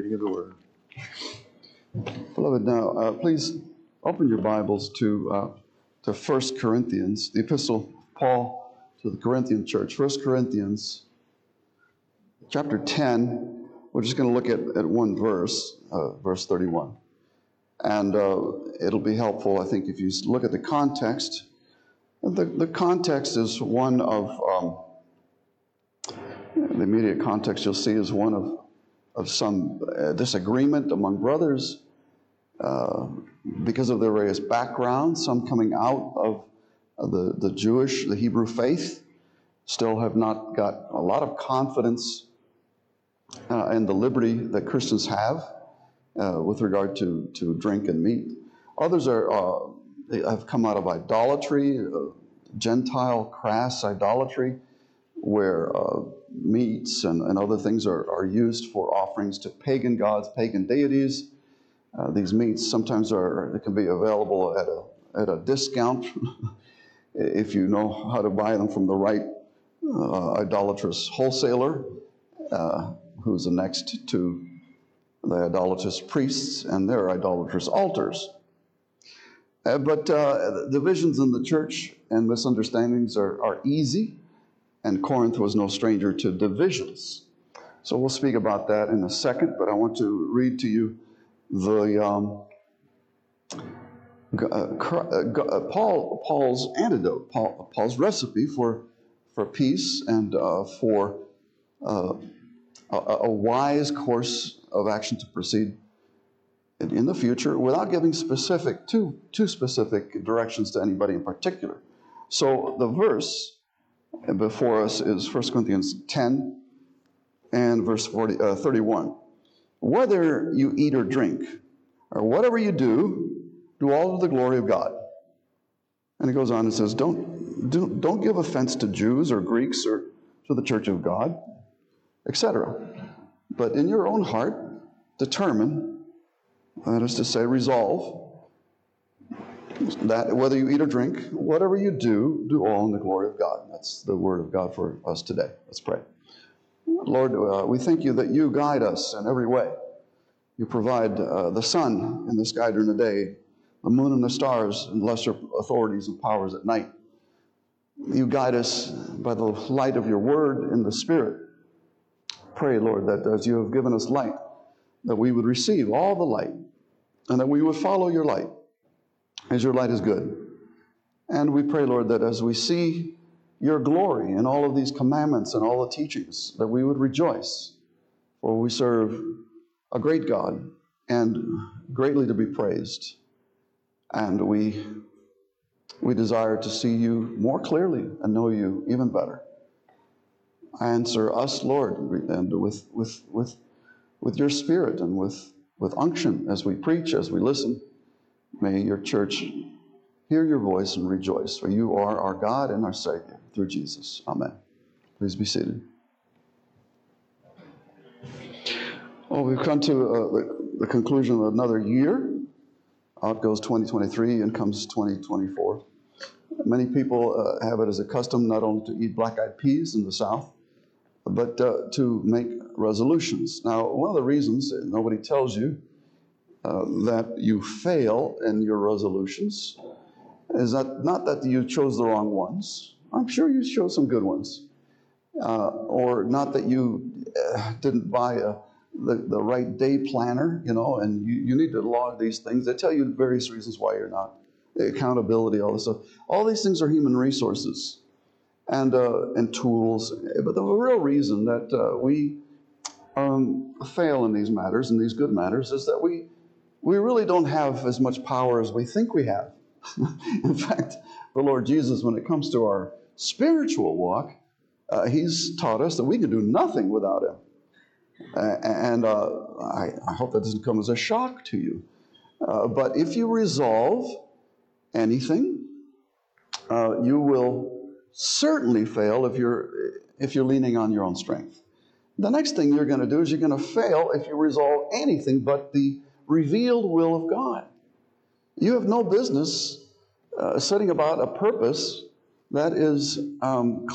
Reading of the Word. Beloved, now uh, please open your Bibles to uh, to 1 Corinthians, the epistle Paul to the Corinthian church. First Corinthians chapter 10. We're just going to look at, at one verse, uh, verse 31. And uh, it'll be helpful, I think, if you look at the context. The, the context is one of, um, the immediate context you'll see is one of of some uh, disagreement among brothers uh, because of their various backgrounds, some coming out of the, the Jewish, the Hebrew faith, still have not got a lot of confidence uh, in the liberty that Christians have uh, with regard to, to drink and meat. Others are, uh, have come out of idolatry, uh, Gentile crass idolatry, where meats and, and other things are, are used for offerings to pagan gods, pagan deities. Uh, these meats sometimes are can be available at a at a discount if you know how to buy them from the right uh, idolatrous wholesaler, uh, who's annexed to the idolatrous priests and their idolatrous altars. Uh, but uh, divisions in the church and misunderstandings are, are easy and Corinth was no stranger to divisions. So we'll speak about that in a second, but I want to read to you the um, uh, uh, uh, Paul Paul's antidote, Paul, Paul's recipe for for peace and uh, for uh, a, a, wise course of action to proceed in, in the future without giving specific too too specific directions to anybody in particular. So the verse before us is 1 Corinthians 10 and verse 40, uh, 31. Whether you eat or drink, or whatever you do, do all to the glory of God. And it goes on and says, don't, do, don't give offense to Jews or Greeks or to the church of God, etc. But in your own heart, determine, that is to say, resolve, that whether you eat or drink, whatever you do, do all in the glory of God. That's the word of God for us today. Let's pray. Lord, uh, we thank you that you guide us in every way. You provide uh, the sun in the sky during the day, the moon and the stars, and lesser authorities and powers at night. You guide us by the light of your word in the Spirit. Pray, Lord, that as you have given us light, that we would receive all the light and that we would follow your light as your light is good. And we pray, Lord, that as we see your glory in all of these commandments and all the teachings, that we would rejoice, for we serve a great God and greatly to be praised. And we, we desire to see you more clearly and know you even better. Answer us, Lord, and with, with, with, with your spirit and with, with unction as we preach, as we listen. May your church hear your voice and rejoice, for you are our God and our Savior through Jesus. Amen. Please be seated. Well, we've come to uh, the, the, conclusion of another year. Out goes 2023 and comes 2024. Many people uh, have it as a custom not only to eat black eyed peas in the South, but uh, to make resolutions. Now, one of the reasons nobody tells you uh, that you fail in your resolutions is that not that you chose the wrong ones. I'm sure you chose some good ones. Uh, or not that you uh, didn't buy a, the, the right day planner, you know, and you, you need to log these things. They tell you various reasons why you're not. Accountability, all this stuff. All these things are human resources and, uh, and tools. But the real reason that uh, we um, fail in these matters, in these good matters, is that we we really don't have as much power as we think we have. in fact, the Lord Jesus, when it comes to our spiritual walk, uh, He's taught us that we can do nothing without Him. Uh, and uh, I, I, hope that doesn't come as a shock to you. Uh, but if you resolve anything, uh, you will certainly fail if you're, if you're leaning on your own strength. The next thing you're going to do is you're going to fail if you resolve anything but the revealed will of God. You have no business uh, setting about a purpose that is um,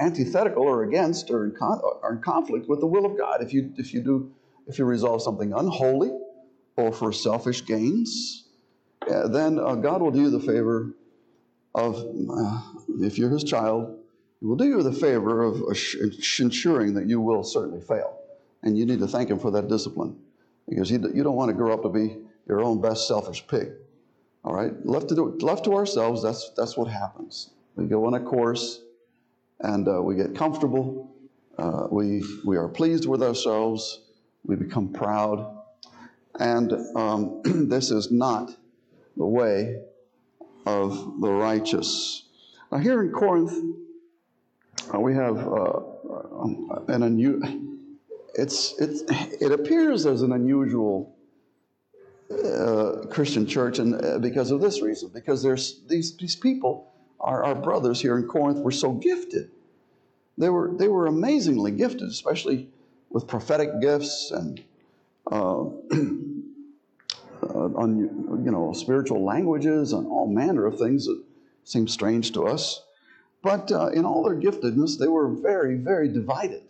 antithetical or against or in, con- or in, conflict with the will of God if you, if you do if you resolve something unholy or for selfish gains, uh, then uh, God will do you the favor of, uh, if you're his child, he will do you the favor of ensuring that you will certainly fail. And you need to thank him for that discipline because you don't want to grow up to be your own best selfish pig. All right? Left to, do, left to ourselves, that's, that's what happens. We go on a course and uh, we get comfortable. Uh, we, we are pleased with ourselves. We become proud. And um, this is not the way of the righteous. Now, here in Corinth, uh, we have uh, an unusual, it's, it's, it appears as an unusual uh, Christian church, and uh, because of this reason, because there's these, these people, our, our brothers here in Corinth, were so gifted. They were, they were amazingly gifted, especially with prophetic gifts and uh, uh, on you know spiritual languages and all manner of things that seem strange to us. But uh, in all their giftedness, they were very, very divided.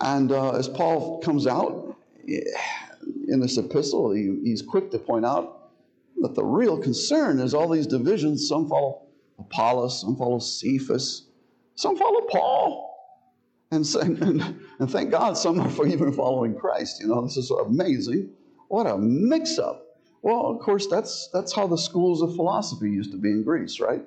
And uh, as Paul comes out in this epistle, he, he's quick to point out that the real concern is all these divisions. Some follow Apollos, some follow Cephas, some follow Paul. And, and, and thank God some are even following Christ. You know, this is amazing. What a mix up. Well, of course, that's, that's how the schools of philosophy used to be in Greece, right?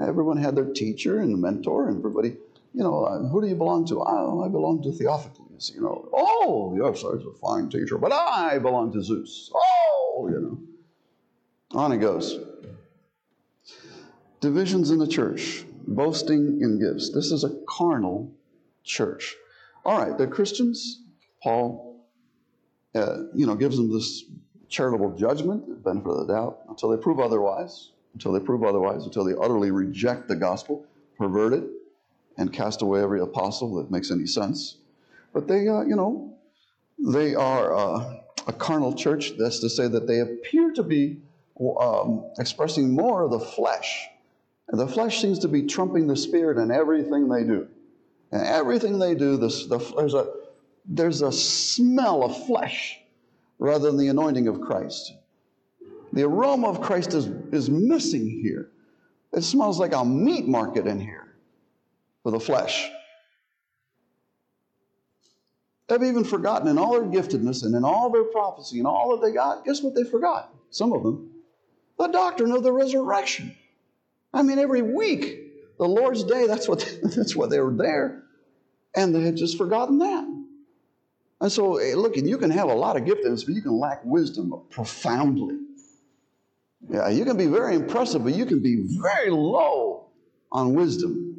Everyone had their teacher and mentor, and everybody, you know, uh, who do you belong to? I, I belong to Theophilus, you know. Oh, yes, that's a fine teacher, but I belong to Zeus. Oh, you know. On it goes. Divisions in the church, boasting in gifts. This is a carnal church. All right, the Christians, Paul uh, you know, gives them this charitable judgment, benefit of the doubt, until they prove otherwise, until they prove otherwise, until they utterly reject the gospel, pervert it, and cast away every apostle that makes any sense. But they, uh, you know, they are uh, a carnal church. That's to say that they appear to be um, expressing more of the flesh. And the flesh seems to be trumping the spirit in everything they do. And everything they do, this, the, there's a there's a smell of flesh rather than the anointing of Christ. The aroma of Christ is, is missing here. It smells like a meat market in here for the flesh. They've even forgotten in all their giftedness and in all their prophecy and all that they got, guess what they forgot? Some of them. The doctrine of the resurrection. I mean, every week, the Lord's day, that's what, that's what they were there. And they had just forgotten that. And so, eh, look, you can have a lot of giftedness, but you can lack wisdom profoundly. Yeah, you can be very impressive, but you can be very low on wisdom.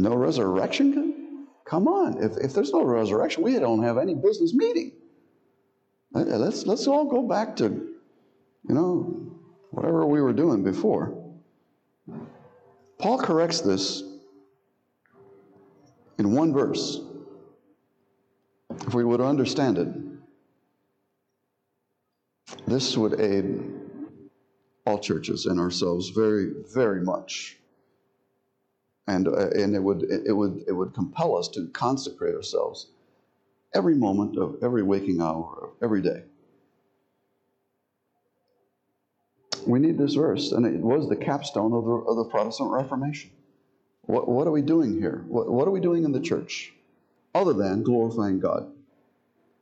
No resurrection? Come on. If, if there's no resurrection, we don't have any business meeting. Let's, let's all go back to, you know, whatever we were doing before. Paul corrects this in one verse if we would understand it, this would aid all churches and ourselves very, very much. And, uh, and it, would, it, would, it would compel us to consecrate ourselves every moment of every waking hour of every day. We need this verse, and it was the capstone of the, of the Protestant Reformation. What, what are we doing here? What, what are we doing in the church? other than glorifying God.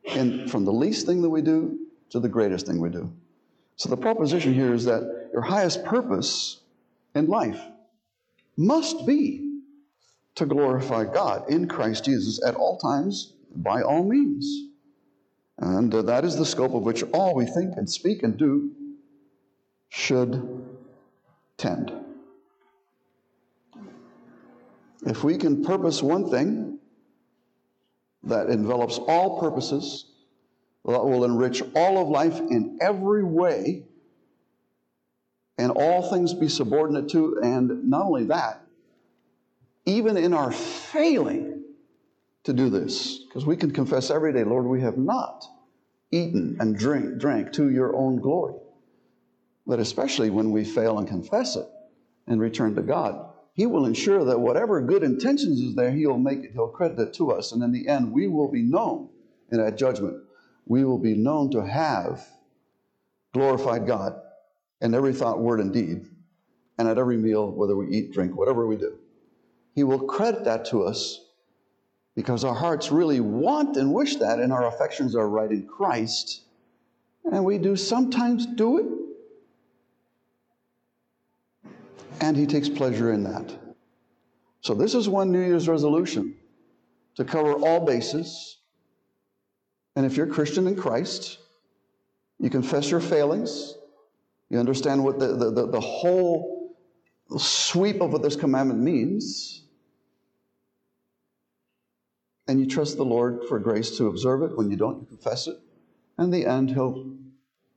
And from the least thing that we do to the greatest thing we do. So the proposition here is that your highest purpose in life must be to glorify God in Christ Jesus at all times, by all means. And uh, that is the scope of which all we think and speak and do should tend. If we can purpose one thing that envelops all purposes, that will enrich all of life in every way, and all things be subordinate to, and not only that, even in our failing to do this, because we can confess every day, Lord, we have not eaten and drink, drank to your own glory. But especially when we fail and confess it and return to God, He will ensure that whatever good intentions is there, He'll make it, He'll credit it to us. And in the end, we will be known in that judgment. We will be known to have glorified God in every thought, word, and deed, and at every meal, whether we eat, drink, whatever we do. He will credit that to us because our hearts really want and wish that, and our affections are right in Christ. And we do sometimes do it. And He takes pleasure in that. So, this is one New Year's resolution to cover all bases. And if you're a Christian in Christ, you confess your failings, you understand what the, the, the, the whole sweep of what this commandment means, and you trust the Lord for grace to observe it. When you don't, you confess it. And in the end, He'll,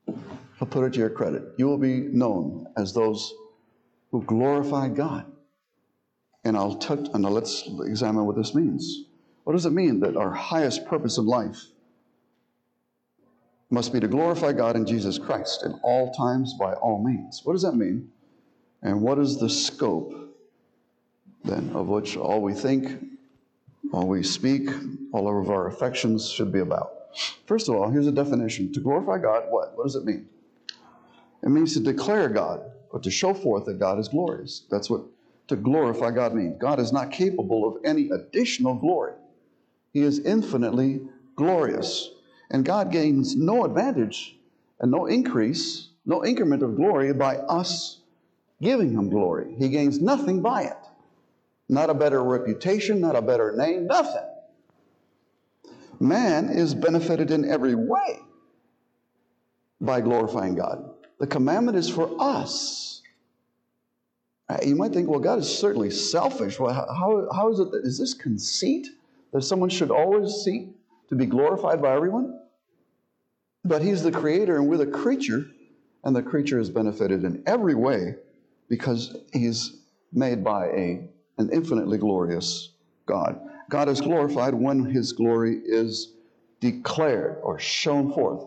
he'll put it to your credit. You will be known as those who glorify God. And I'll touch, and let's examine what this means. What does it mean that our highest purpose in life must be to glorify God in Jesus Christ in all times by all means? What does that mean? And what is the scope then of which all we think, all we speak, all of our affections should be about. First of all, here's a definition. To glorify God, what? What does it mean? It means to declare God or to show forth that God is glorious. That's what to glorify God means. God is not capable of any additional glory. He is infinitely glorious. And God gains no advantage and no increase, no increment of glory by us giving him glory. He gains nothing by it. Not a better reputation, not a better name, nothing. Man is benefited in every way by glorifying God. The commandment is for us. You might think, well, God is certainly selfish. Well, how, how is it that, is this conceit that someone should always seek to be glorified by everyone? But He's the creator and we're the creature, and the creature is benefited in every way because He's made by a an infinitely glorious God. God is glorified when his glory is declared or shown forth.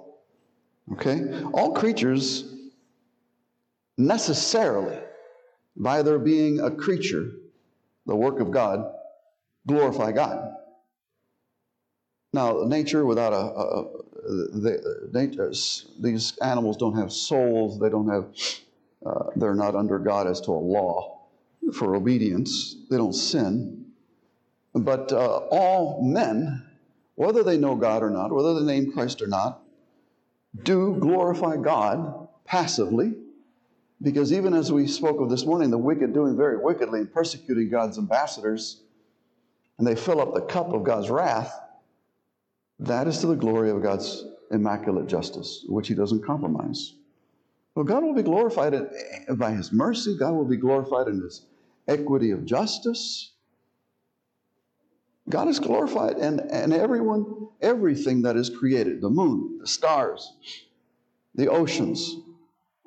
Okay? All creatures necessarily, by their being a creature, the work of God, glorify God. Now, nature without a, a, a the, nature, these animals don't have souls. They don't have. Uh, they're not under God as to a law for obedience. They don't sin. But uh, all men, whether they know God or not, whether they name Christ or not, do glorify God passively. Because even as we spoke of this morning, the wicked doing very wickedly and persecuting God's ambassadors, and they fill up the cup of God's wrath, that is to the glory of God's immaculate justice, which He doesn't compromise. Well, God will be glorified by His mercy. God will be glorified in His equity of justice. God is glorified, and, and everyone, everything that is created the moon, the stars, the oceans,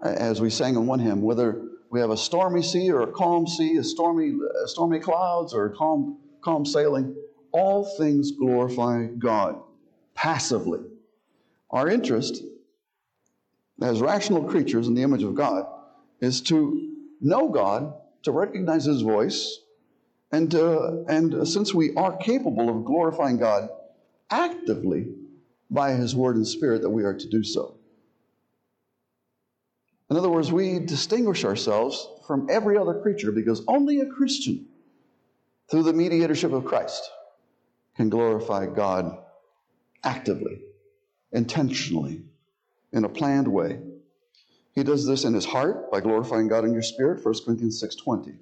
as we sang in one hymn, whether we have a stormy sea or a calm sea, a stormy, stormy clouds or calm, calm sailing, all things glorify God passively. Our interest as rational creatures in the image of God is to know God to recognize His voice, and, uh, and since we are capable of glorifying God actively by His Word and Spirit, that we are to do so. In other words, we distinguish ourselves from every other creature because only a Christian, through the mediatorship of Christ, can glorify God actively, intentionally, in a planned way. He does this in his heart by glorifying God in your spirit, 1 Corinthians 6.20.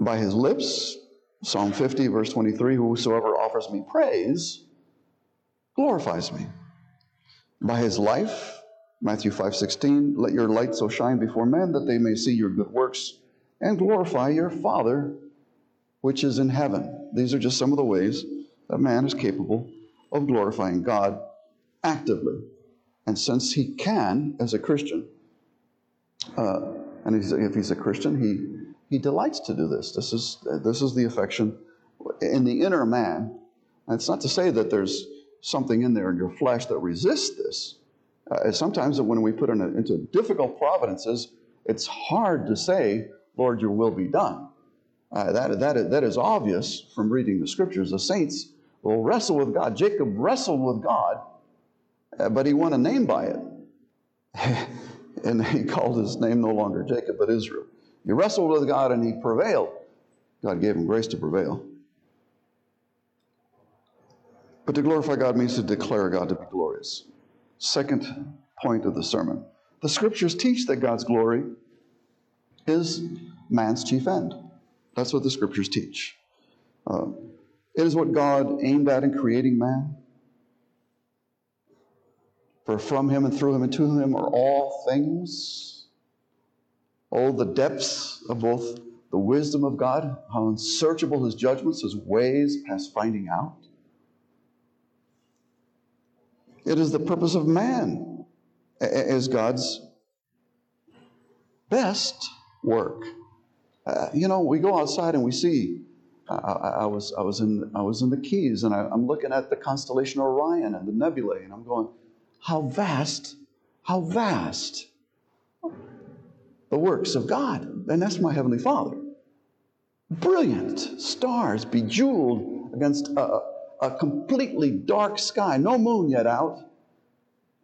By his lips, Psalm 50, verse 23, whosoever offers me praise glorifies me. By his life, Matthew 5.16, let your light so shine before men that they may see your good works and glorify your Father which is in heaven. These are just some of the ways that man is capable of glorifying God actively. And since he can, as a Christian, uh, and he's, if he's a Christian, he, he delights to do this. This is, this is the affection in the inner man. And it's not to say that there's something in there in your flesh that resists this. Uh, sometimes when we put in a, into difficult providences, it's hard to say, Lord, your will be done. Uh, that, that, that is obvious from reading the scriptures. The saints will wrestle with God. Jacob wrestled with God, uh, but he won a name by it. and he called his name no longer Jacob, but Israel. He wrestled with God and he prevailed. God gave him grace to prevail. But to glorify God means to declare God to be glorious. Second point of the sermon. The scriptures teach that God's glory is man's chief end. That's what the scriptures teach. Uh, it is what God aimed at in creating man. For from him and through him and to him are all things. Oh, the depths of both the wisdom of God, how unsearchable his judgments, his ways past finding out. It is the purpose of man as God's best work. Uh, you know, we go outside and we see. I, I, was I was in I was in the Keys and I, I'm looking at the constellation Orion and the nebulae and I'm going, how vast, how vast the works of God. And that's my Heavenly Father. Brilliant stars bejeweled against a, a completely dark sky, no moon yet out.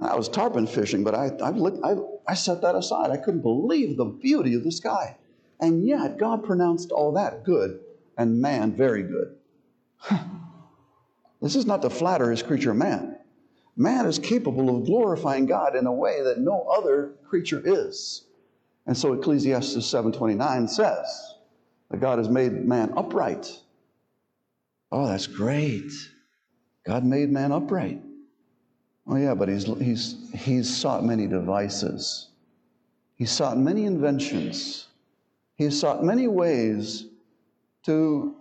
I was tarpon fishing, but I, I, looked, I, I set that aside. I couldn't believe the beauty of the sky. And yet, God pronounced all that good and man very good. this is not to flatter his creature man. Man is capable of glorifying God in a way that no other creature is. And so Ecclesiastes 7:29 says that God has made man upright. Oh, that's great. God made man upright. Oh yeah, but he's he's he's sought many devices. He's sought many inventions. He's sought many ways to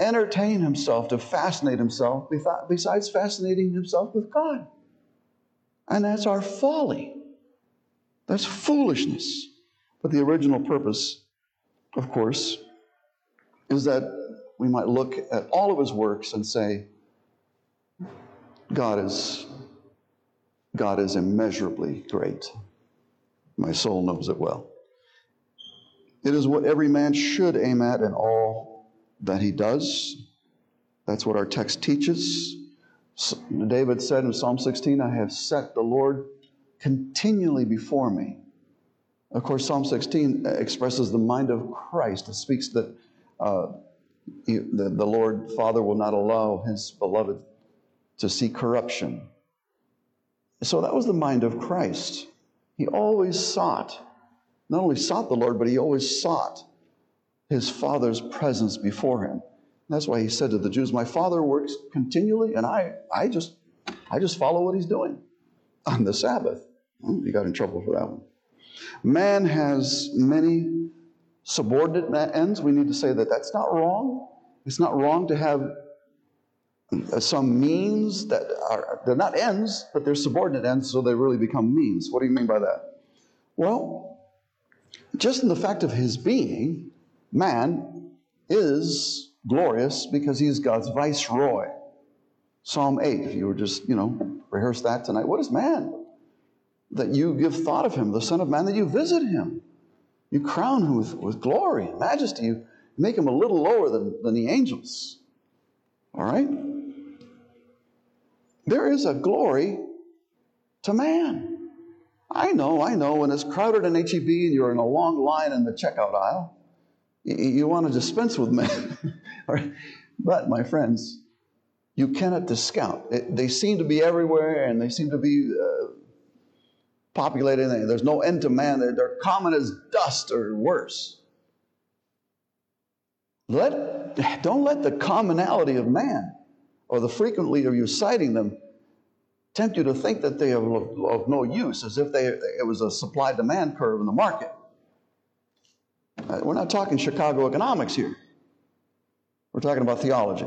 entertain himself, to fascinate himself, besides fascinating himself with God. And that's our folly. That's foolishness. But the original purpose, of course, is that we might look at all of his works and say, God is, God is immeasurably great. My soul knows it well. It is what every man should aim at in all that he does. That's what our text teaches. David said in Psalm 16, I have set the Lord continually before me. Of course, Psalm 16 expresses the mind of Christ. It speaks that uh, the, the Lord Father will not allow his beloved to see corruption. So that was the mind of Christ. He always sought, not only sought the Lord, but he always sought his Father's presence before him. That's why he said to the Jews, My Father works continually, and I, I, just, I just follow what he's doing on the Sabbath. He got in trouble for that one. Man has many subordinate ends. We need to say that that's not wrong. It's not wrong to have uh, some means that are, they're not ends, but they're subordinate ends, so they really become means. What do you mean by that? Well, just in the fact of his being, man is glorious because he's God's viceroy. Psalm 8, if you were just, you know, rehearse that tonight. What is man? That you give thought of him, the Son of Man, that you visit him. You crown him with, with glory and majesty. You make him a little lower than, than the angels. All right? There is a glory to man. I know, I know, when it's crowded in HEB and you're in a long line in the checkout aisle, you, want to dispense with men. but, my friends, you cannot discount. It, they seem to be everywhere and they seem to be uh, populated. There's no end to man. They're, they're common as dust or worse. Let, don't let the commonality of man or the frequently of you sighting them tempt you to think that they are of, of no use, as if they, it was a supply demand curve in the market. Uh, we're not talking Chicago economics here. We're talking about theology.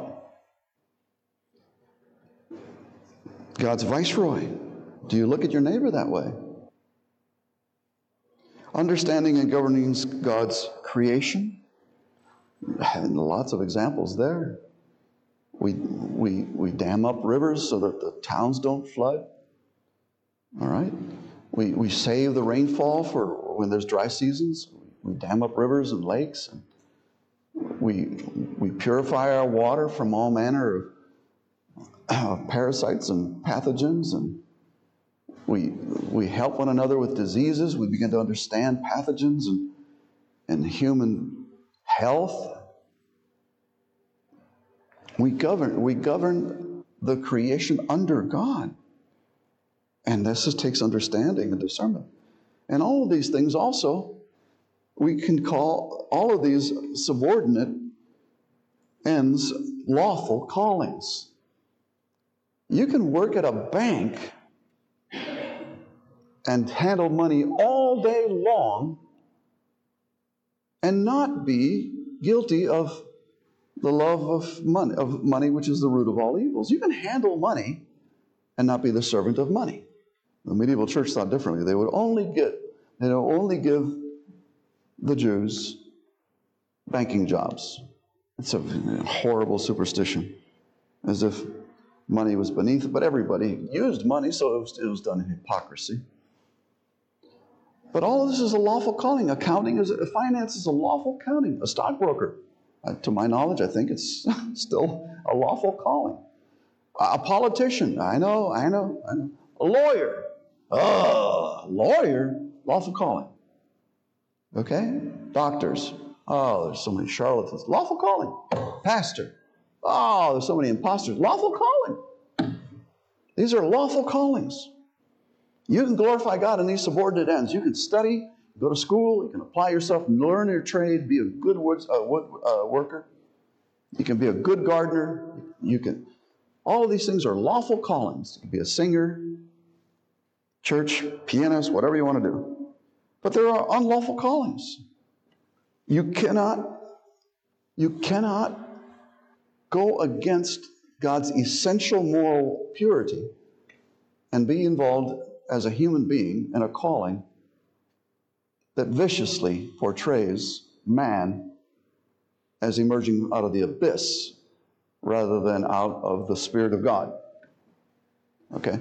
God's viceroy. Do you look at your neighbor that way? Understanding and governing God's creation. And lots of examples there. We, we, we dam up rivers so that the towns don't flood. All right? We, we save the rainfall for when there's dry seasons. We dam up rivers and lakes. And we, we purify our water from all manner of uh, parasites and pathogens, and we, we help one another with diseases. We begin to understand pathogens and, and human health. We govern, we govern the creation under God. And this is, takes understanding and discernment. And all of these things also, we can call all of these subordinate ends lawful callings. You can work at a bank and handle money all day long and not be guilty of the love of money, of money, which is the root of all evils. You can handle money and not be the servant of money. The medieval church thought differently. They would only get, they would only give the Jews banking jobs. It's a horrible superstition, as if money was beneath, but everybody used money, so it was, it was done in hypocrisy. But all of this is a lawful calling. Accounting is finance is a lawful calling. A stockbroker, uh, to my knowledge, I think it's still a lawful calling. A politician, I know, I know, I know. A lawyer, oh, lawyer, lawful calling. Okay? Doctors, oh, there's so many charlatans. Lawful calling. Pastor, oh, there's so many imposters. Lawful calling. These are lawful callings. You can glorify God in these subordinate ends. You can study, go to school, you can apply yourself, learn your trade, be a good wood, uh, wood uh, worker. You can be a good gardener. You can. All of these things are lawful callings. You can be a singer, church, pianist, whatever you want to do. But there are unlawful callings. You cannot, you cannot go against God's essential moral purity and be involved as a human being in a calling that viciously portrays man as emerging out of the abyss rather than out of the Spirit of God. Okay?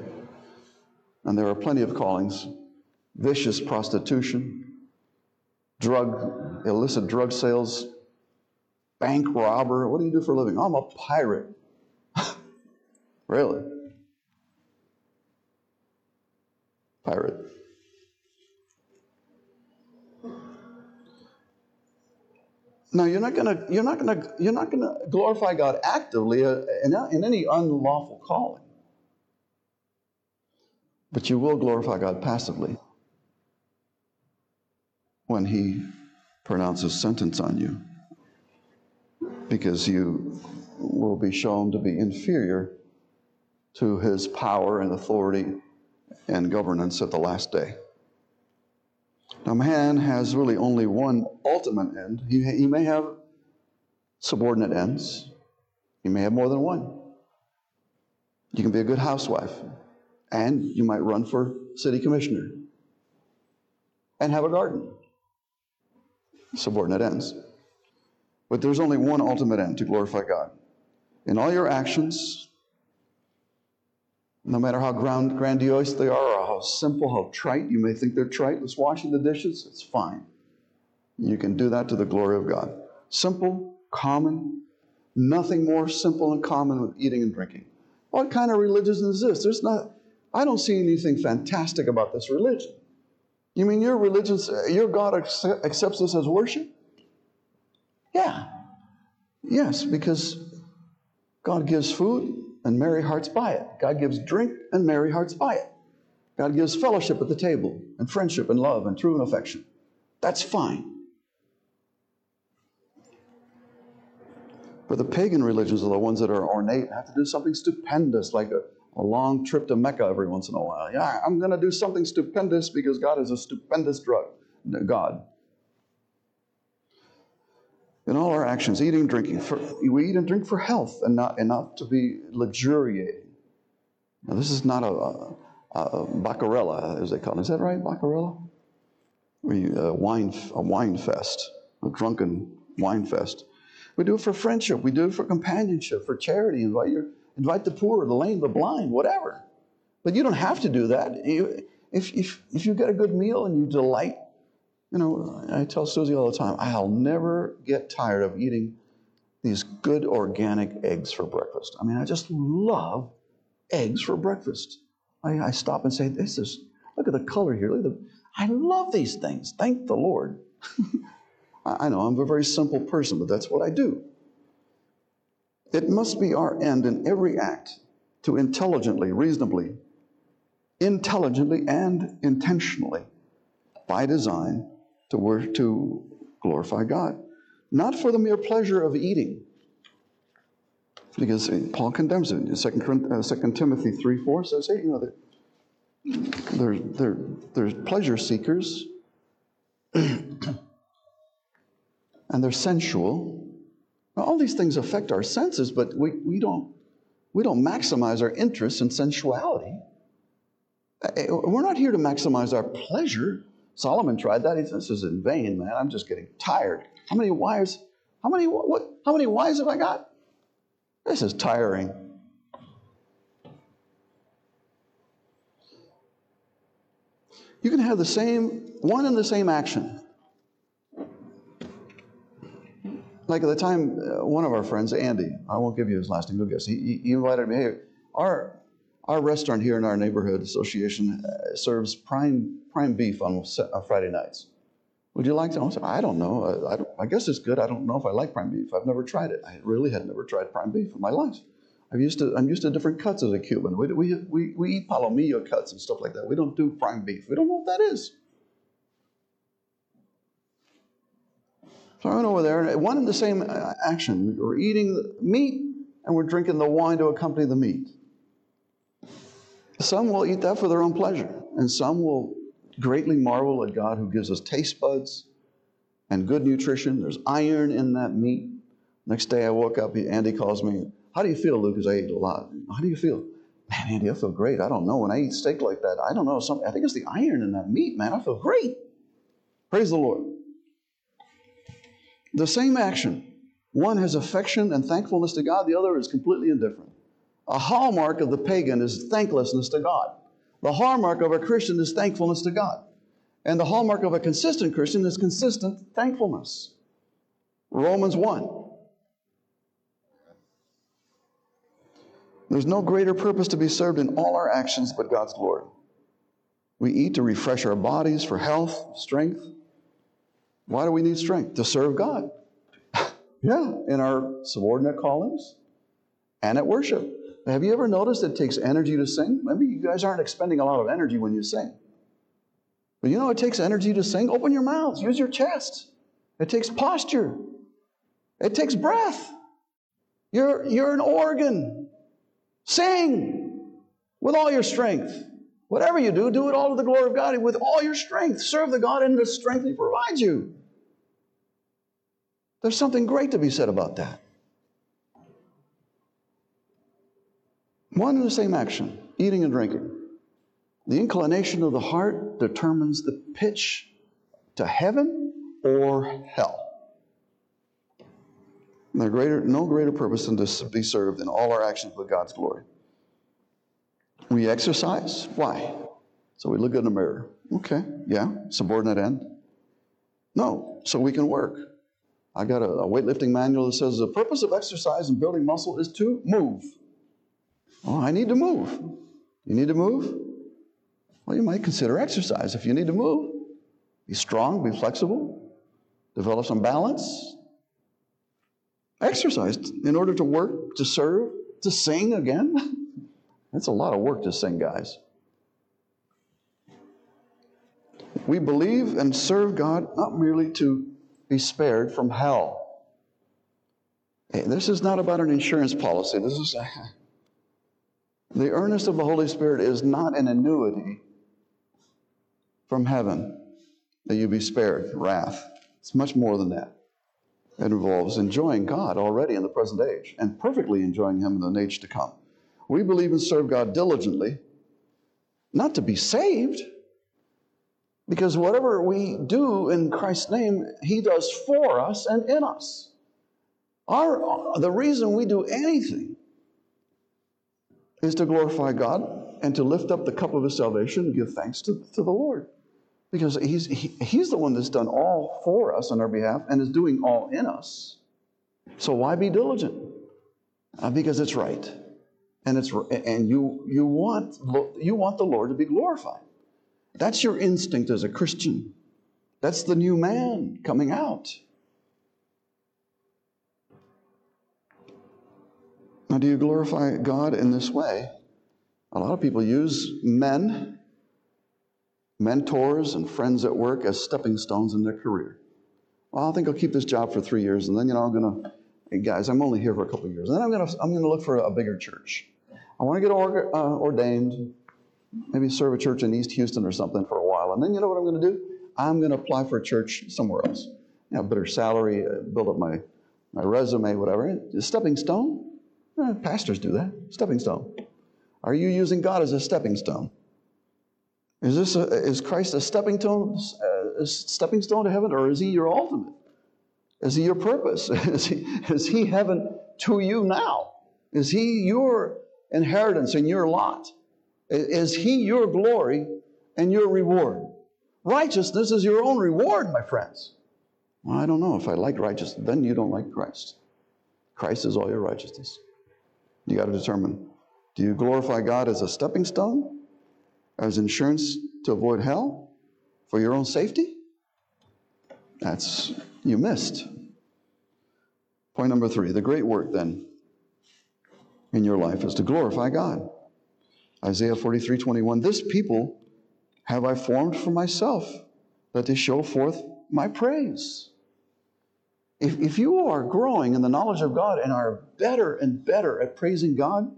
And there are plenty of callings vicious prostitution, drug, illicit drug sales, bank robber. What do you do for a living? I'm a pirate. really? pirate. Now you're not gonna you're not gonna you're not gonna glorify God actively uh, in, in any unlawful calling, but you will glorify God passively when He pronounces sentence on you, because you will be shown to be inferior to His power and authority and governance at the last day. Now, man has really only one ultimate end. He, he may have subordinate ends, he may have more than one. You can be a good housewife, and you might run for city commissioner and have a garden. Subordinate ends. But there's only one ultimate end to glorify God. In all your actions, no matter how grand, grandiose they are or how simple, how trite, you may think they're trite. It's washing the dishes, it's fine. You can do that to the glory of God. Simple, common, nothing more simple and common with eating and drinking. What kind of religion is this? There's not, I don't see anything fantastic about this religion. You mean your religion, uh, your God accepts this as worship? Yeah. Yes, because God gives food, and merry hearts by it. God gives drink and merry hearts by it. God gives fellowship at the table and friendship and love and true affection. That's fine. But the pagan religions are the ones that are ornate, and have to do something stupendous, like a, a long trip to Mecca every once in a while. Yeah, I'm going to do something stupendous because God is a stupendous drug, God in all our actions, eating, drinking. For, we eat and drink for health and not, and not to be luxuriating. Now, this is not a, a, a baccarella, as they call it. Is that right, baccarella? We, a, wine, a wine fest, a drunken wine fest. We do it for friendship. We do it for companionship, for charity. Invite, your, invite the poor, the lame, the blind, whatever. But you don't have to do that. If, if, if you get a good meal and you delight you know, I tell Susie all the time, I'll never get tired of eating these good organic eggs for breakfast. I mean, I just love eggs for breakfast. I, I stop and say, This is, look at the color here. Look at the, I love these things. Thank the Lord. I know I'm a very simple person, but that's what I do. It must be our end in every act to intelligently, reasonably, intelligently, and intentionally, by design, to work to glorify God. Not for the mere pleasure of eating, because Paul condemns it. In 2, uh, 2 Timothy 3 4 says, hey, you know, they're, they're, they're pleasure seekers and they're sensual. Now, all these things affect our senses, but we, we, don't, we don't maximize our interest in sensuality. Eh, we're not here to maximize our pleasure. Solomon tried that. He said, This is in vain, man. I'm just getting tired. How many wives? How many what? How many wives have I got? This is tiring. You can have the same one and the same action. Like at the time, uh, one of our friends, Andy, I won't give you his last name, you'll guess. He, he invited me. Hey, our our restaurant here in our neighborhood association uh, serves prime prime beef on uh, Friday nights. Would you like to? I, said, I don't know. I, I, I, guess it's good. I don't know if I like prime beef. I've never tried it. I really had never tried prime beef in my life. I'm used to I'm used to different cuts as a Cuban. We, we, we, we eat palomilla cuts and stuff like that. We don't do prime beef. We don't know what that is. So I went over there, and one and the same uh, action. We're eating meat, and we're drinking the wine to accompany the meat. Some will eat that for their own pleasure, and some will greatly marvel at God who gives us taste buds and good nutrition. There's iron in that meat. Next day I woke up, Andy calls me, How do you feel, Lucas? I ate a lot. How do you feel? Man, Andy, I feel great. I don't know. When I eat steak like that, I don't know. Some, I think it's the iron in that meat, man. I feel great. Praise the Lord. The same action. One has affection and thankfulness to God, the other is completely indifferent. A hallmark of the pagan is thanklessness to God. The hallmark of a Christian is thankfulness to God. And the hallmark of a consistent Christian is consistent thankfulness. Romans 1. There's no greater purpose to be served in all our actions but God's glory. We eat to refresh our bodies for health, strength. Why do we need strength? To serve God. yeah, in our subordinate callings and at worship. Have you ever noticed it takes energy to sing? Maybe you guys aren't expending a lot of energy when you sing. But you know it takes energy to sing? Open your mouths, use your chest. It takes posture. It takes breath. You're, you're an organ. Sing with all your strength. Whatever you do, do it all to the glory of God with all your strength. Serve the God in the strength He provides you. There's something great to be said about that. One and the same action, eating and drinking. The inclination of the heart determines the pitch to heaven or hell. There's greater, no greater purpose than to be served in all our actions with God's glory. We exercise. Why? So we look in the mirror. Okay, yeah, subordinate end. No, so we can work. I got a, a weightlifting manual that says the purpose of exercise and building muscle is to move. Oh, I need to move. You need to move? Well, you might consider exercise if you need to move. Be strong, be flexible, develop some balance. Exercise in order to work, to serve, to sing again. That's a lot of work to sing, guys. We believe and serve God not merely to be spared from hell. This is not about an insurance policy. This is the earnest of the Holy Spirit is not an annuity from heaven that you be spared wrath. It's much more than that. It involves enjoying God already in the present age and perfectly enjoying Him in the age to come. We believe and serve God diligently, not to be saved, because whatever we do in Christ's name, He does for us and in us. Our, the reason we do anything is to glorify God and to lift up the cup of his salvation and give thanks to, to the Lord. Because he's, he, he's the one that's done all for us on our behalf and is doing all in us. So why be diligent? Uh, because it's right. And it's and you you want you want the Lord to be glorified. That's your instinct as a Christian. That's the new man coming out. Now, do you glorify God in this way? A lot of people use men, mentors, and friends at work as stepping stones in their career. Well, I think I'll keep this job for three years, and then you know I'm to, hey guys, I'm only here for a couple of years, and then I'm to I'm to look for a bigger church. I want to get uh, ordained, maybe serve a church in East Houston or something for a while, and then you know what I'm going to do? I'm going to apply for a church somewhere else. You know, better salary, uh, build up my my resume, whatever. A stepping stone. Eh, pastors do that. Stepping stone. Are you using God as a stepping stone? Is this a, is Christ a stepping stone, uh, a stepping stone to heaven, or is He your ultimate? Is He your purpose? Is He, is he heaven to you now? Is He your inheritance and your lot? Is He your glory and your reward? Righteousness is your own reward, my friends. Well, I don't know if I like righteousness. Then you don't like Christ. Christ is all your righteousness. You got to determine do you glorify God as a stepping stone, as insurance to avoid hell for your own safety? That's, you missed. Point number three the great work then in your life is to glorify God. Isaiah 43 21. This people have I formed for myself, that they show forth my praise. If, if you are growing in the knowledge of God and are better and better at praising God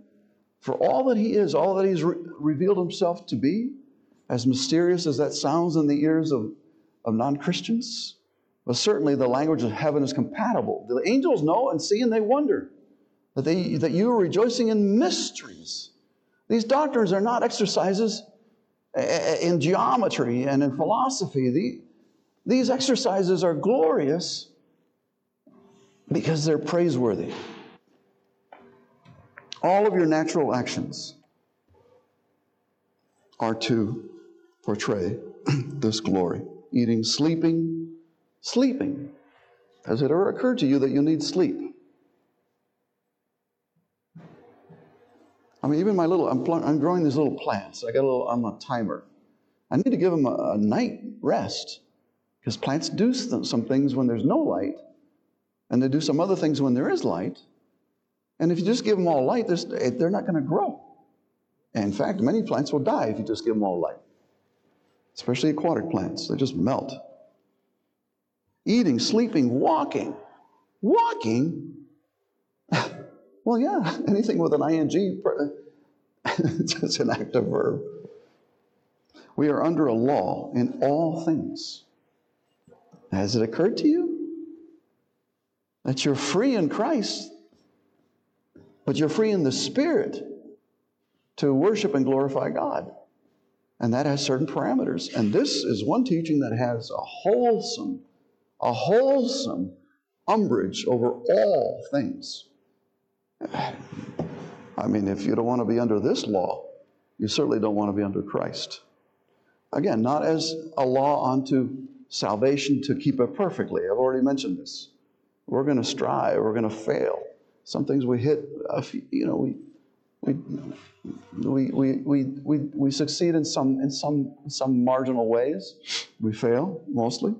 for all that He is, all that He's re- revealed Himself to be, as mysterious as that sounds in the ears of, of non Christians, but certainly the language of heaven is compatible. The angels know and see and they wonder that, they, that you are rejoicing in mysteries. These doctrines are not exercises eh, eh, in geometry and in philosophy. These exercises are glorious because they're praiseworthy. All of your natural actions are to portray this glory. Eating, sleeping, sleeping. Has it ever occurred to you that you need sleep? I mean, even my little, I'm, pl- I'm growing these little plants. I got a little, I'm a timer. I need to give them a, a night rest because plants do some things when there's no light, and they do some other things when there is light. And if you just give them all light, eh, they're not going to grow. In fact, many plants will die if you just give them all light, especially aquatic plants. They just melt. Eating, sleeping, walking. Walking? well, yeah, anything with an ing, it's an active verb. We are under a law in all things. Has it occurred to you that you're free in Christ, but you're free in the Spirit to worship and glorify God? And that has certain parameters. And this is one teaching that has a wholesome, a wholesome umbrage over all things. I mean, if you don't want to be under this law, you certainly don't want to be under Christ. Again, not as a law unto salvation to keep it perfectly. I've already mentioned this. We're going to strive, we're going to fail. Some things we hit, you know, we, we, we, we, we, we, succeed in some, in some, some marginal ways. We fail, mostly.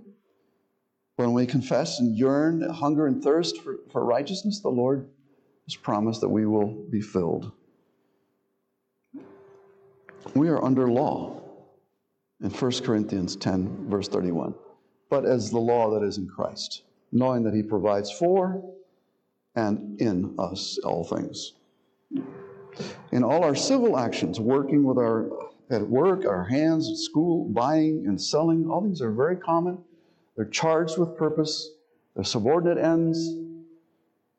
When we confess and yearn, hunger and thirst for, for righteousness, the Lord has promised that we will be filled. We are under law in 1 Corinthians 10, verse 31. But as the law that is in Christ, knowing that he provides for and in us all things. In all our civil actions, working with our at work, our hands, at school, buying and selling, all these are very common. They're charged with purpose. They're subordinate ends.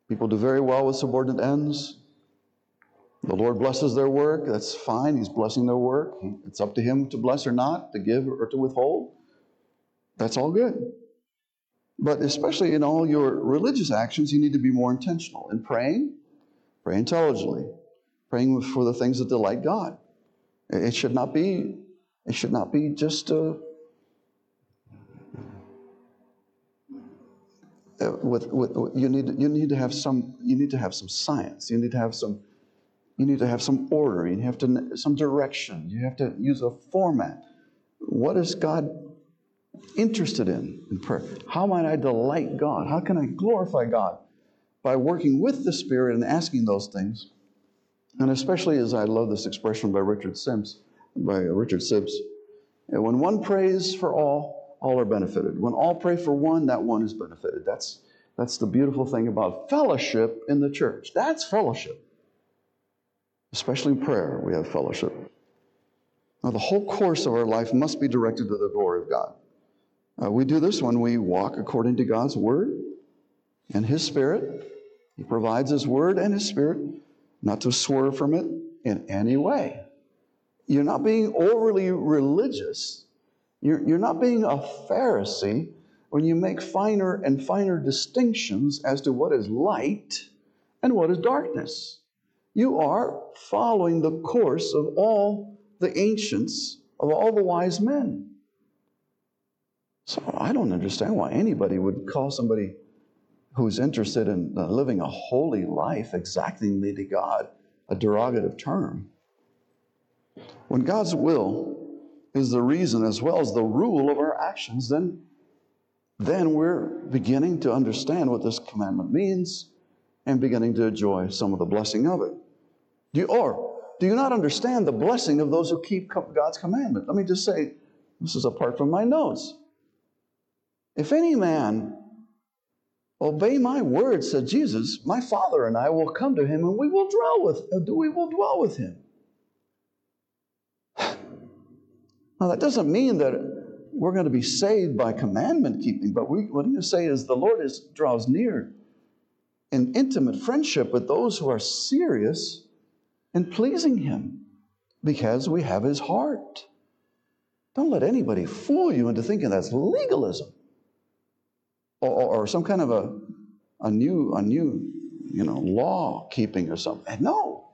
People do very well with subordinate ends. The Lord blesses their work. That's fine. He's blessing their work. It's up to Him to bless or not, to give or to withhold. That's all good. But especially in all your religious actions, you need to be more intentional. In praying, pray intelligently, praying for the things that delight God. It should not be. It should not be just a. uh, with, with, you, need, you, need to have some, you need to have some science. You need to have some, you need to have some order. You have to some direction. You have to use a format. What is God interested in in prayer? How might I delight God? How can I glorify God? By working with the Spirit and asking those things. And especially as I love this expression by Richard Sims, by Richard Sibbes, when one prays for all, all are benefited. When all pray for one, that one is benefited. That's, that's the beautiful thing about fellowship in the church. That's fellowship. Especially in prayer, we have fellowship. Now, the whole course of our life must be directed to the glory of God. Uh, we do this when we walk according to God's Word and His Spirit. He provides His Word and His Spirit not to swerve from it in any way. You're not being overly religious. You're, you're not being a Pharisee when you make finer and finer distinctions as to what is light and what is darkness. You are following the course of all the ancients, of all the wise men. So I don't understand why anybody would call somebody who's interested in uh, living a holy life exactingly to God a derogative term. When God's will is the reason as well as the rule of our actions, then, then we're beginning to understand what this commandment means and beginning to enjoy some of the blessing of it. Do you, or do you not understand the blessing of those who keep God's commandment? Let me just say, this is apart from my notes. If any man obey my words, said Jesus, my Father and I will come to him and we will dwell with, uh, we will dwell with him. Now, that doesn't mean that we're going to be saved by commandment keeping, but we, what I'm going to say is the Lord is, draws near in intimate friendship with those who are serious in pleasing Him because we have His heart. Don't let anybody fool you into thinking that's legalism or, or, or some kind of a, a new, a new, you know, law keeping or something. No,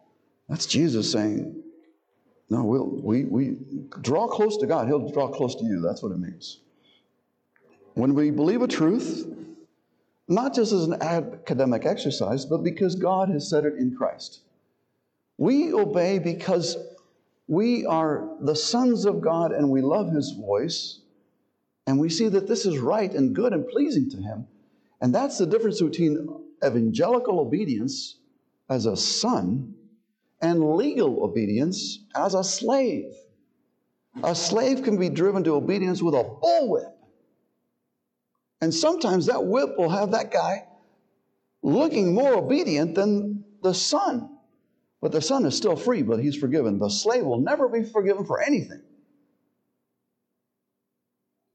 that's Jesus saying, no, we'll, we, we draw close to God. He'll draw close to you. That's what it means. When we believe a truth, not just as an academic exercise, but because God has said it in Christ. We obey because we are the sons of God and we love His voice, and we see that this is right and good and pleasing to Him. And that's the difference between evangelical obedience as a son and legal obedience as a slave. A slave can be driven to obedience with a bullwhip. And sometimes that whip will have that guy looking more obedient than the son. But the son is still free, but he's forgiven. The slave will never be forgiven for anything.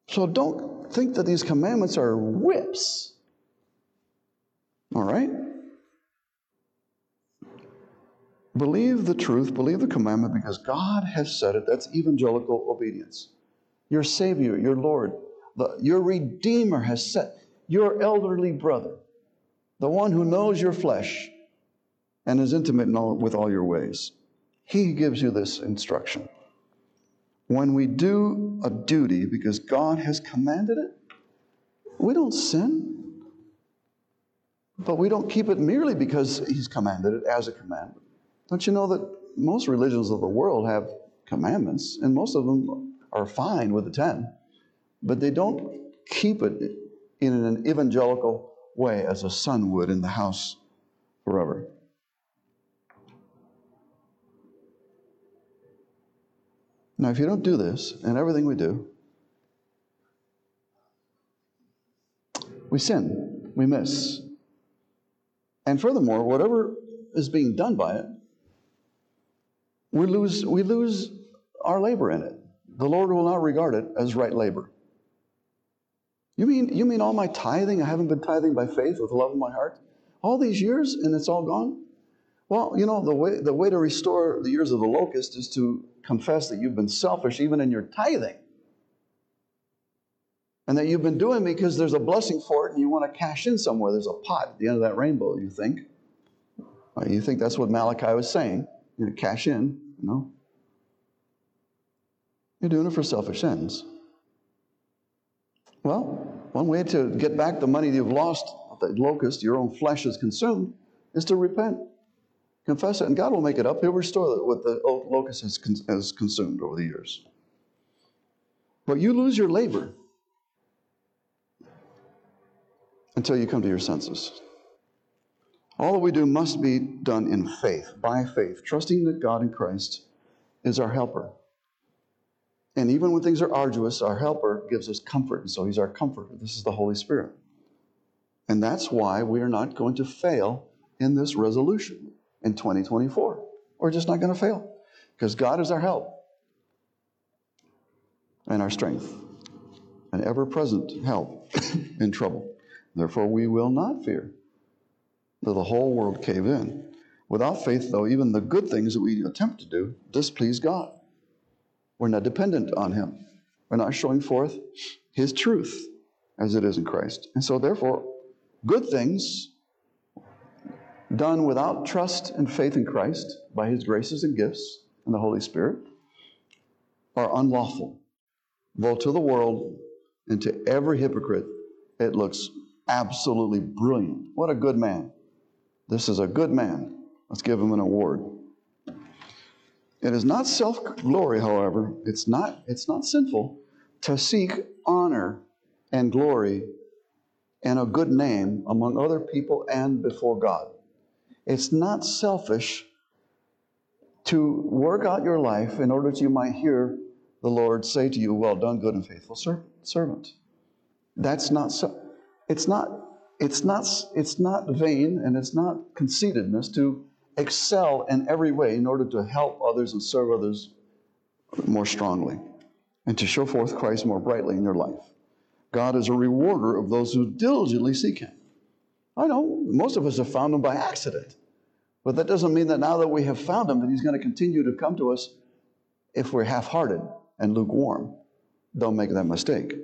So don't think that these commandments are whips. All right? Believe the truth, believe the commandment because God has said it. That's evangelical obedience. Your Savior, your Lord, the, your Redeemer has said, your elderly brother, the one who knows your flesh and is intimate all, with all your ways. He gives you this instruction. When we do a duty because God has commanded it, we don't sin. But we don't keep it merely because He's commanded it as a commandment. Don't you know that most religions of the world have commandments, and most of them are fine with the ten, but they don't keep it in an evangelical way as a son would in the house forever. Now, if you don't do this, and everything we do, we sin, we miss. And furthermore, whatever is being done by it we lose, we lose our labor in it. The Lord will not regard it as right labor. You mean, you mean all my tithing? I haven't been tithing by faith with the love in my heart? All these years and it's all gone? Well, you know, the way, the way to restore the years of the locust is to confess that you've been selfish even in your tithing. And that you've been doing because there's a blessing for it and you want to cash in somewhere. There's a pot at the end of that rainbow, you think. You think that's what Malachi was saying. You know, cash in. No. You're doing it for selfish ends. Well, one way to get back the money you've lost the locust, your own flesh is consumed, is to repent. Confess it, and God will make it up. He'll restore what the locust has, has consumed over the years. But you lose your labor until you come to your senses. All that we do must be done in faith, by faith, trusting that God in Christ is our helper. And even when things are arduous, our helper gives us comfort. And so he's our comforter. This is the Holy Spirit. And that's why we are not going to fail in this resolution in 2024. We're just not going to fail because God is our help and our strength, an ever present help in trouble. Therefore, we will not fear the whole world cave in. Without faith, though, even the good things that we attempt to do displease God. We're not dependent on Him. We're not showing forth His truth as it is in Christ. And so, therefore, good things done without trust and faith in Christ by His graces and gifts and the Holy Spirit are unlawful. Though to the world and to every hypocrite, it looks absolutely brilliant. What a good man. This is a good man. Let's give him an award. It is not self glory, however, it's not, it's not sinful to seek honor and glory and a good name among other people and before God. It's not selfish to work out your life in order that you might hear the Lord say to you, Well done, good and faithful servant. That's not so. It's not, it's not, it's not vain and it's not conceitedness to excel in every way in order to help others and serve others more strongly and to show forth Christ more brightly in your life. God is a rewarder of those who diligently seek Him. I know most of us have found Him by accident, but that doesn't mean that now that we have found Him, that He's going to continue to come to us if we're half hearted and lukewarm. Don't make that mistake.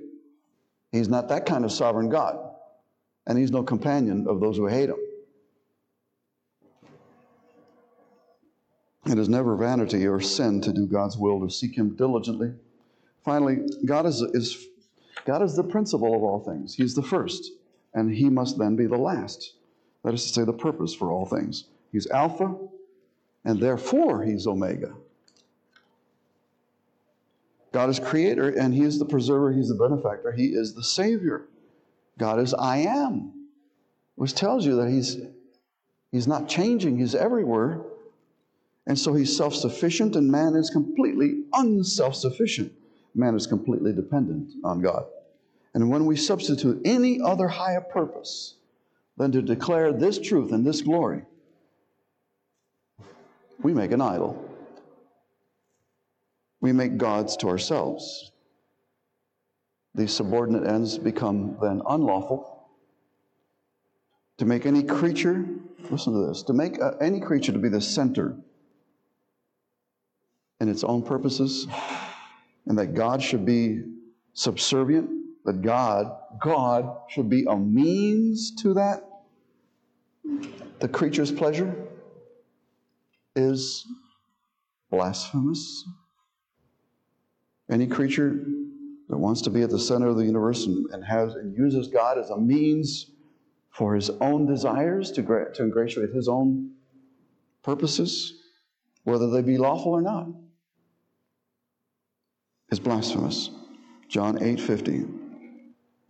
He's not that kind of sovereign God, and He's no companion of those who hate Him. It is never vanity or sin to do God's will, to seek Him diligently. Finally, God is, is, God is the principle of all things. He's the first, and He must then be the last. That is to say, the purpose for all things. He's Alpha, and therefore He's Omega. God is creator, and He is the preserver, He's the benefactor, He is the Savior. God is I am, which tells you that He's, he's not changing, He's everywhere. And so he's self sufficient, and man is completely unself sufficient. Man is completely dependent on God. And when we substitute any other higher purpose than to declare this truth and this glory, we make an idol. We make gods to ourselves. These subordinate ends become then unlawful. To make any creature, listen to this, to make uh, any creature to be the center in its own purposes, and that God should be subservient, that God, God should be a means to that, the creature's pleasure, is blasphemous. Any creature that wants to be at the center of the universe and, and has and uses God as a means for his own desires to, to ingratiate his own purposes, whether they be lawful or not is blasphemous. John 8 50.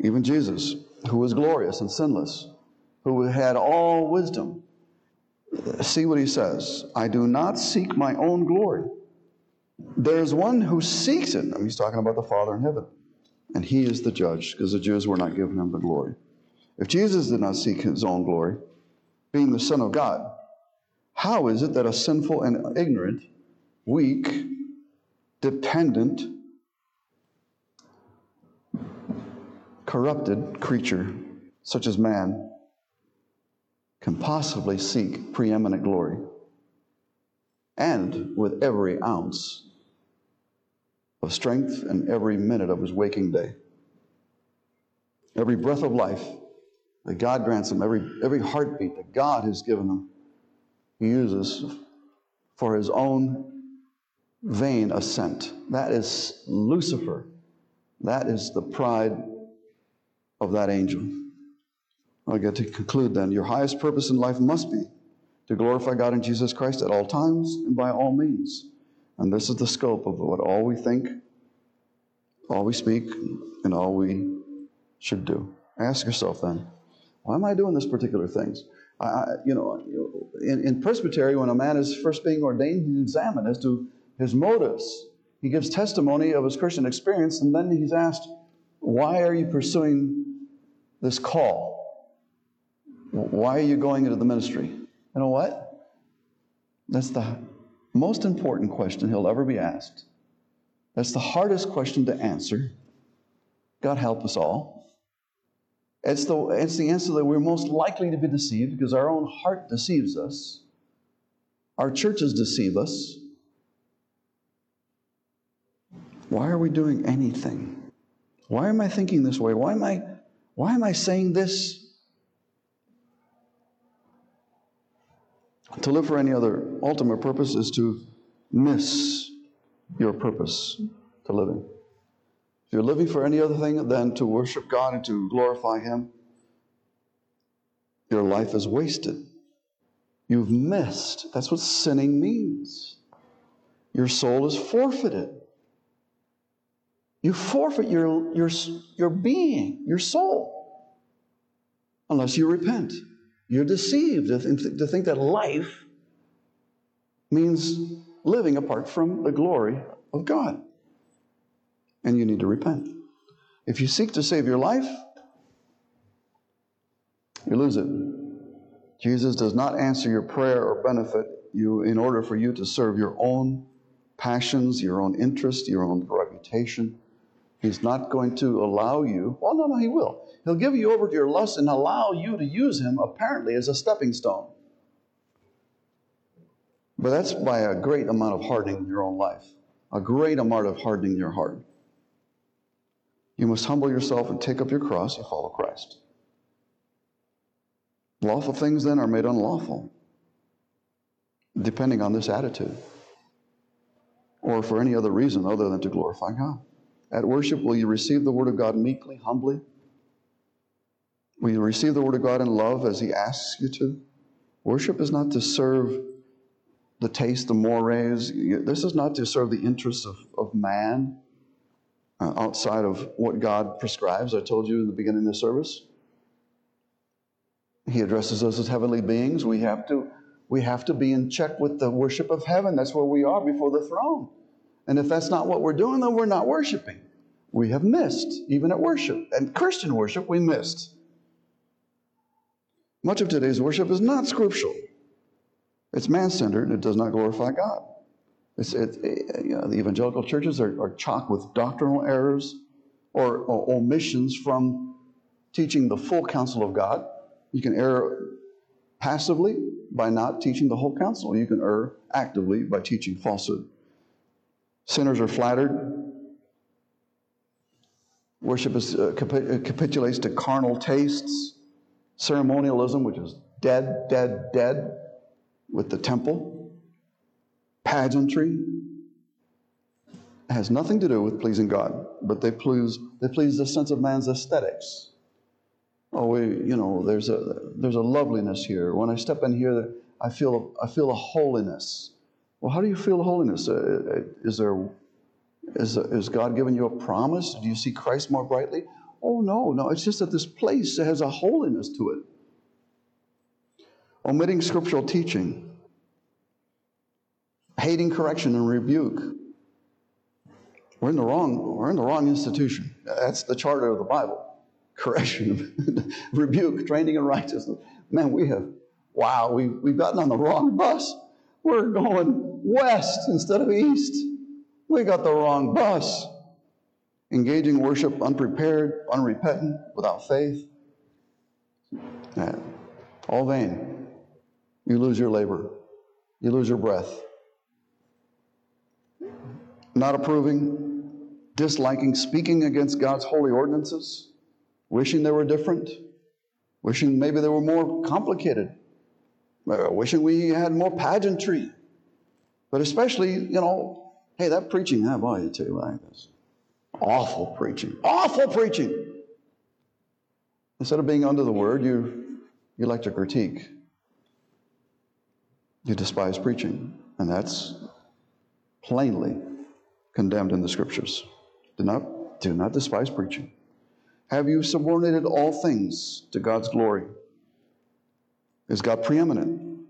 Even Jesus, who was glorious and sinless, who had all wisdom, see what he says I do not seek my own glory. There's one who seeks it. he's talking about the Father in heaven. And he is the judge, because the Jews were not giving him the glory. If Jesus did not seek his own glory, being the Son of God, how is it that a sinful and ignorant, weak, dependent, corrupted creature, such as man, can possibly seek preeminent glory and with every ounce of strength and every minute of his waking day. Every breath of life that God grants him, every, every heartbeat that God has given him, he uses for his own vain ascent. That is Lucifer. That is the pride of that angel. I get to conclude then. Your highest purpose in life must be to glorify God in Jesus Christ at all times and by all means. And this is the scope of what all we think, all we speak, and all we should do. Ask yourself then, why am I doing this particular things? I, you know, in, in presbytery, when a man is first being ordained, he's examined as to his motives. He gives testimony of his Christian experience, and then he's asked, Why are you pursuing this call? Why are you going into the ministry? You know what? That's the most important question he'll ever be asked. That's the hardest question to answer. God help us all. It's the, it's the answer that we're most likely to be deceived because our own heart deceives us. Our churches deceive us. Why are we doing anything? Why am I thinking this way? Why am I, why am I saying this? To live for any other ultimate purpose is to miss your purpose to living. If you're living for any other thing than to worship God and to glorify Him, your life is wasted. You've missed. That's what sinning means. Your soul is forfeited. You forfeit your, your, your being, your soul, unless you repent. You're deceived to think, to think that life means living apart from the glory of God and you need to repent. If you seek to save your life, you lose it. Jesus does not answer your prayer or benefit you in order for you to serve your own passions, your own interest, your own reputation. He's not going to allow you. Well, no, no, he will. He'll give you over to your lust and allow you to use him apparently as a stepping stone. But that's by a great amount of hardening in your own life, a great amount of hardening your heart. You must humble yourself and take up your cross and follow Christ. Lawful things then are made unlawful, depending on this attitude, or for any other reason other than to glorify God. At worship, will you receive the Word of God meekly, humbly? Will you receive the Word of God in love as He asks you to? Worship is not to serve the taste, the mores. This is not to serve the interests of, of man uh, outside of what God prescribes. I told you in the beginning of the service. He addresses us as heavenly beings. We have to, we have to be in check with the worship of heaven. That's where we are before the throne. And if that's not what we're doing, then we're not worshiping. We have missed, even at worship. And Christian worship, we missed. Much of today's worship is not scriptural. It's man centered it does not glorify God. It, it, you know, the evangelical churches are, are chocked with doctrinal errors or, or omissions from teaching the full counsel of God. You can err passively by not teaching the whole counsel. You can err actively by teaching falsehood. Sinners are flattered. Worship is, uh, uh capitulates to carnal tastes. Ceremonialism, which is dead, dead, dead with the temple pageantry. Has nothing to do with pleasing God, but they please, they please the sense of man's aesthetics. Oh, we, you know, there's a, there's a loveliness here. When I step in here, I feel, I feel a holiness. Well, how do you feel holiness? Uh, uh, is there, is, is God giving you a promise? Do you see Christ more brightly? Oh, no, no. It's just that this place has a holiness to it. Omitting scriptural teaching hating correction and rebuke. We're in the wrong, we're in the wrong institution. That's the charter of the Bible. Correction, rebuke, training in righteousness. Man, we have, wow, we, we've gotten on the wrong bus. We're going west instead of east. We got the wrong bus. Engaging worship unprepared, unrepentant, without faith. Yeah. All vain. You lose your labor. You lose your breath not approving, disliking, speaking against God's holy ordinances, wishing they were different, wishing maybe they were more complicated, uh, wishing we had more pageantry. But especially, you know, hey, that preaching, I boy, you tell too, like this. Awful preaching. Awful preaching. Instead of being under the word, you, you like to critique. You despise preaching. And that's plainly condemned in the scriptures. Do not, do not despise preaching. Have you subordinated all things to God's glory? Is God preeminent?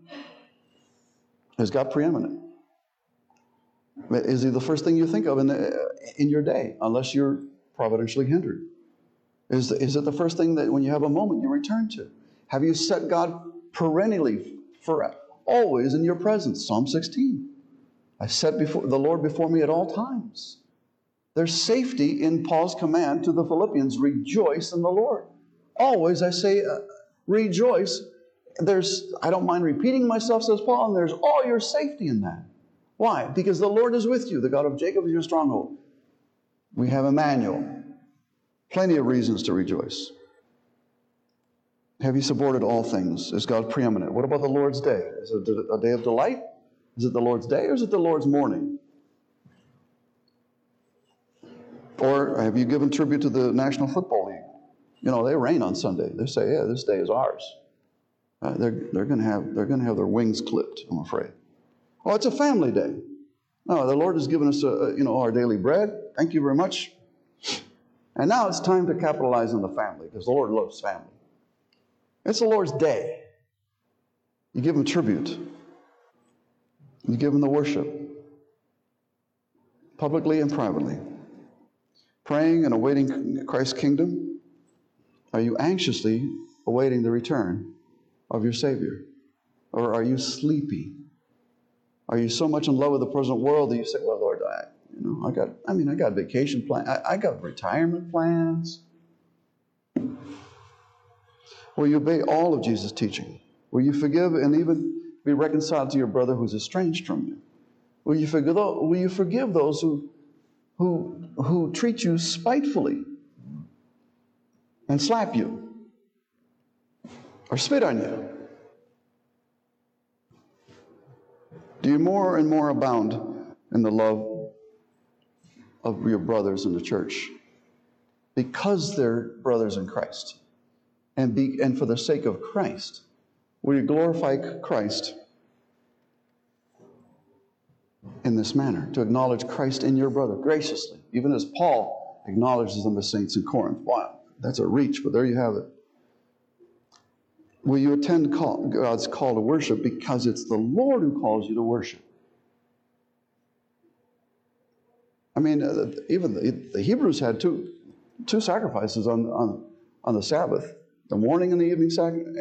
Is God preeminent? Is He the first thing you think of in, the, in your day, unless you're providentially hindered? Is, is it the first thing that when you have a moment you return to? Have you set God perennially for always in your presence? Psalm 16. I set before the Lord before me at all times. There's safety in Paul's command to the Philippians rejoice in the Lord. Always I say, uh, rejoice. There's, I don't mind repeating myself, says Paul, and there's all your safety in that. Why? Because the Lord is with you. The God of Jacob is your stronghold. We have Emmanuel. Plenty of reasons to rejoice. Have you supported all things? Is God preeminent? What about the Lord's day? Is it a day of delight? Is it the Lord's day or is it the Lord's morning? Or have you given tribute to the National Football League? You know, they reign on Sunday. They say, yeah, this day is ours. Uh, they're they're going to have they're going to have their wings clipped. I'm afraid. Oh, it's a family day. No, the Lord has given us, a, a, you know, our daily bread. Thank you very much. And now it's time to capitalize on the family because the Lord loves family. It's the Lord's day. You give Him tribute. You give Him the worship, publicly and privately. Praying and awaiting Christ's kingdom. Are you anxiously awaiting the return of your Savior? Or are you sleepy? Are you so much in love with the present world that you say, Well, Lord, I, you know, I got, I mean, I got vacation plans, I, I got retirement plans. Will you obey all of Jesus' teaching? Will you forgive and even be reconciled to your brother who's estranged from you? Will you forgive, will you forgive those who, who, who treat you spitefully and slap you or spit on you? Do you more and more abound in the love of your brothers in the church because they're brothers in Christ and, be, and for the sake of Christ? Will you glorify Christ in this manner? To acknowledge Christ in your brother graciously, even as Paul acknowledges them as saints in Corinth. Wow, that's a reach, but there you have it. Will you attend call, God's call to worship because it's the Lord who calls you to worship? I mean, uh, even the, Hebrews had two, two sacrifices on, on, on the Sabbath the morning and the evening sacrifice.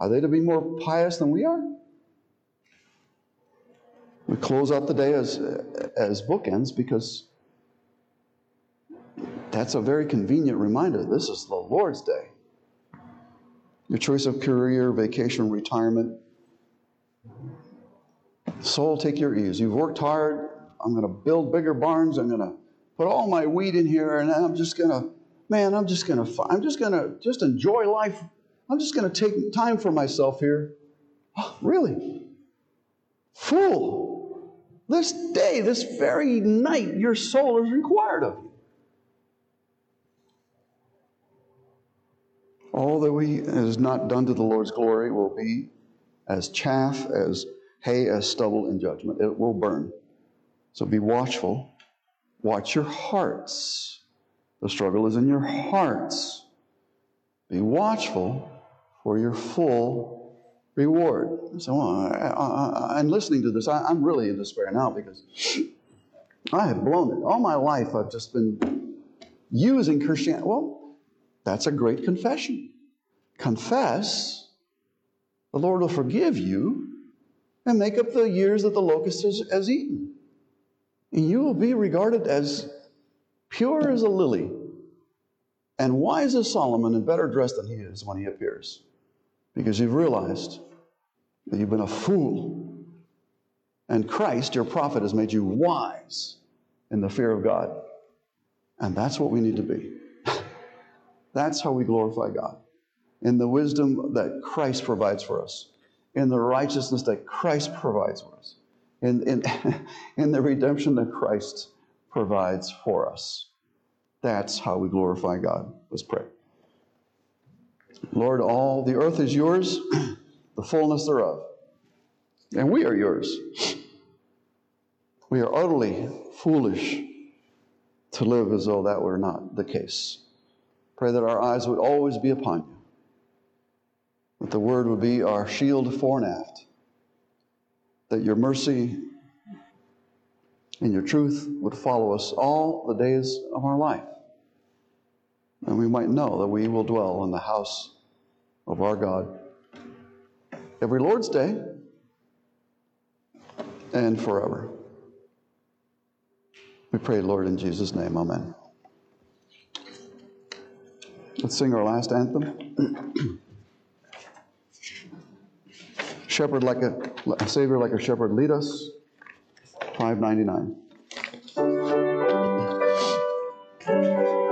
Are they to be more pious than we are? We close out the day as, as bookends because that's a very convenient reminder. This is the Lord's day. Your choice of career, vacation, retirement. Soul, take your ease. You've worked hard. I'm going to build bigger barns. I'm going to put all my wheat in here, and I'm just going to, man, I'm just going to, I'm just going to just enjoy life I'm just going to take time for myself here. Oh, really? Fool! This day, this very night, your soul is required of you. All that we is not done to the Lord's glory will be as chaff, as hay, as stubble in judgment. It will burn. So be watchful. Watch your hearts. The struggle is in your hearts. Be watchful for your full reward. So uh, I, am listening to this. I, I'm really in despair now because I have blown it. All my life, I've just been using Christianity. Well, that's a great confession. Confess, the Lord will forgive you and make up the years that the locust has, has eaten. And you will be regarded as pure as a lily and wise as Solomon and better dressed than he is when he appears because you've realized that you've been a fool. And Christ, your prophet, has made you wise in the fear of God. And that's what we need to be. That's how we glorify God. In the wisdom that Christ provides for us, in the righteousness that Christ provides for us, in, in, in the redemption that Christ provides for us. That's how we glorify God. Let's pray. Lord, all the earth is yours, the fullness thereof, and we are yours. We are utterly foolish to live as though that were not the case. Pray that our eyes would always be upon you, that the word would be our shield fore and aft, that your mercy and your truth would follow us all the days of our life. And we might know that we will dwell in the house of our God every Lord's Day and forever. We pray, Lord, in Jesus' name. Amen. Let's sing our last anthem. shepherd like a, a Savior like a shepherd, lead us. 599.